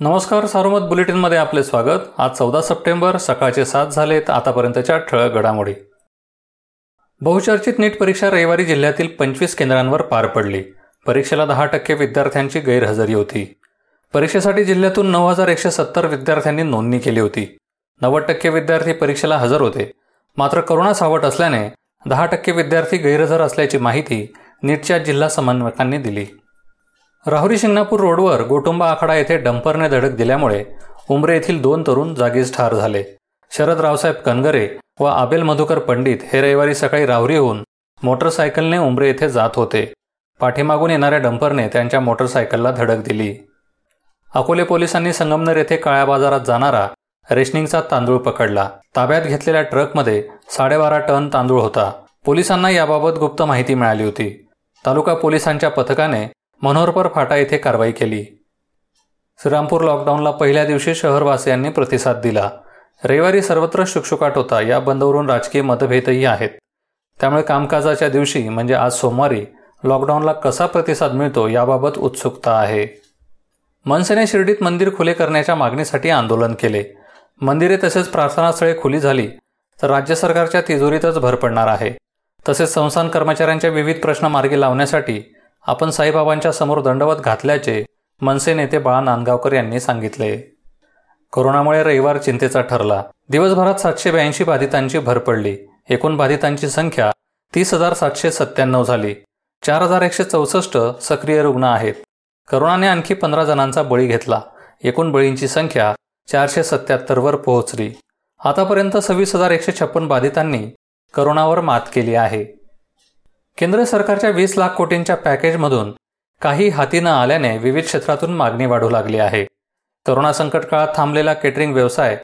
नमस्कार सारोमत बुलेटिनमध्ये आपले स्वागत. आज चौदा सप्टेंबर सकाळचे सात झालेत आतापर्यंतच्या ठळक घडामोडी. बहुचर्चित नीट परीक्षा रविवारी जिल्ह्यातील पंचवीस केंद्रांवर पार पडली. परीक्षेला दहा टक्के विद्यार्थ्यांची गैरहजेरी होती. परीक्षेसाठी जिल्ह्यातून नऊ हजार एकशे सत्तर विद्यार्थ्यांनी नोंदणी केली होती. नव्वद टक्के विद्यार्थी परीक्षेला हजर होते. मात्र करोना सावट असल्याने दहा टक्के विद्यार्थी गैरहजर असल्याची माहिती नीटच्या जिल्हा समन्वयकांनी दिली. राहुरी शिंगणापूर रोडवर गोटुंबा आखाडा येथे डंपरने धडक दिल्यामुळे उमरे येथील दोन तरुण जागीच ठार झाले. शरद रावसाहेब कनगरे व आबेल मधुकर पंडित हे रविवारी सकाळी राहुरीहून मोटरसायकलने उमरे येथे जात होते. पाठीमागून येणाऱ्या डंपरने त्यांच्या मोटरसायकलला धडक दिली. अकोले पोलिसांनी संगमनेर येथे काळ्या बाजारात जाणारा रेशनिंगचा तांदूळ पकडला. ताब्यात घेतलेल्या ट्रकमध्ये साडेबारा टन तांदूळ होता. पोलिसांना याबाबत गुप्त माहिती मिळाली होती. तालुका पोलिसांच्या पथकाने मनोहरपर फाटा येथे कारवाई केली. श्रीरामपूर लॉकडाऊनला पहिल्या दिवशी शहरवासियांनी प्रतिसाद दिला. रविवारी सर्वत्र शुकशुकाट होता. या बंदवरून राजकीय मतभेदही आहेत. त्यामुळे कामकाजाच्या दिवशी म्हणजे आज सोमवारी लॉकडाऊनला कसा प्रतिसाद मिळतो याबाबत उत्सुकता आहे. मनसेने शिर्डीत मंदिर खुले करण्याच्या मागणीसाठी आंदोलन केले. मंदिरे तसेच प्रार्थनास्थळे खुली झाली तर राज्य सरकारच्या तिजोरीतच भर पडणार आहे. तसेच संस्थान कर्मचाऱ्यांच्या विविध प्रश्न मार्गी लावण्यासाठी आपण साईबाबांच्या समोर दंडवत घातल्याचे मनसे नेते बाळा नांदगावकर यांनी सांगितले. कोरोनामुळे रविवार चिंतेचा ठरला. दिवसभरात सातशे ब्याऐंशी बाधितांची भर पडली. एकूण बाधितांची संख्या तीस हजार सातशे सत्त्याण्णव झाली. चार हजार एकशे चौसष्ट सक्रिय रुग्ण आहेत. करोनाने आणखी पंधरा जणांचा बळी घेतला. एकूण बळींची संख्या चारशे सत्याहत्तरवर पोहोचली. आतापर्यंत सव्वीस हजार एकशे छप्पन बाधितांनी करोनावर मात केली आहे. केंद्र सरकारच्या वीस लाख कोटींच्या पॅकेजमधून काही हाती न आल्याने विविध क्षेत्रातून मागणी वाढू लागली आहे. करोना संकट काळात थांबलेला केटरिंग व्यवसाय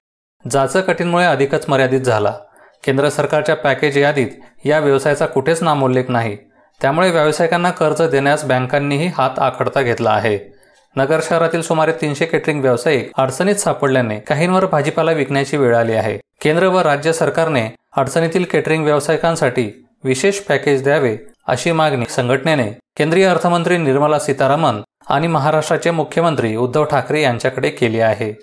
जाचं कठीणमुळे अधिकच मर्यादित झाला. केंद्र सरकारच्या पॅकेज यादीत या व्यवसायाचा कुठेच नामोल्लेख नाही. त्यामुळे व्यावसायिकांना कर्ज देण्यास बँकांनीही हात आखडता घेतला आहे. नगर शहरातील सुमारे तीनशे केटरिंग व्यावसायिक अडचणीत सापडल्याने काहींवर भाजीपाला विकण्याची वेळ आली आहे. केंद्र व राज्य सरकारने अडचणीतील केटरिंग व्यावसायिकांसाठी विशेष पॅकेज द्यावे अशी मागणी संघटनेने केंद्रीय अर्थमंत्री निर्मला सीतारामन आणि महाराष्ट्राचे मुख्यमंत्री उद्धव ठाकरे यांच्याकडे केली आहे.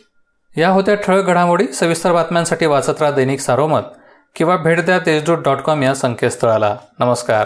या होत्या ठळक घडामोडी सविस्तर बातम्यांसाठी वाचत राहा दैनिक सारोमत किंवा भेट द्या देशदूत डॉट कॉम या संकेतस्थळाला. नमस्कार.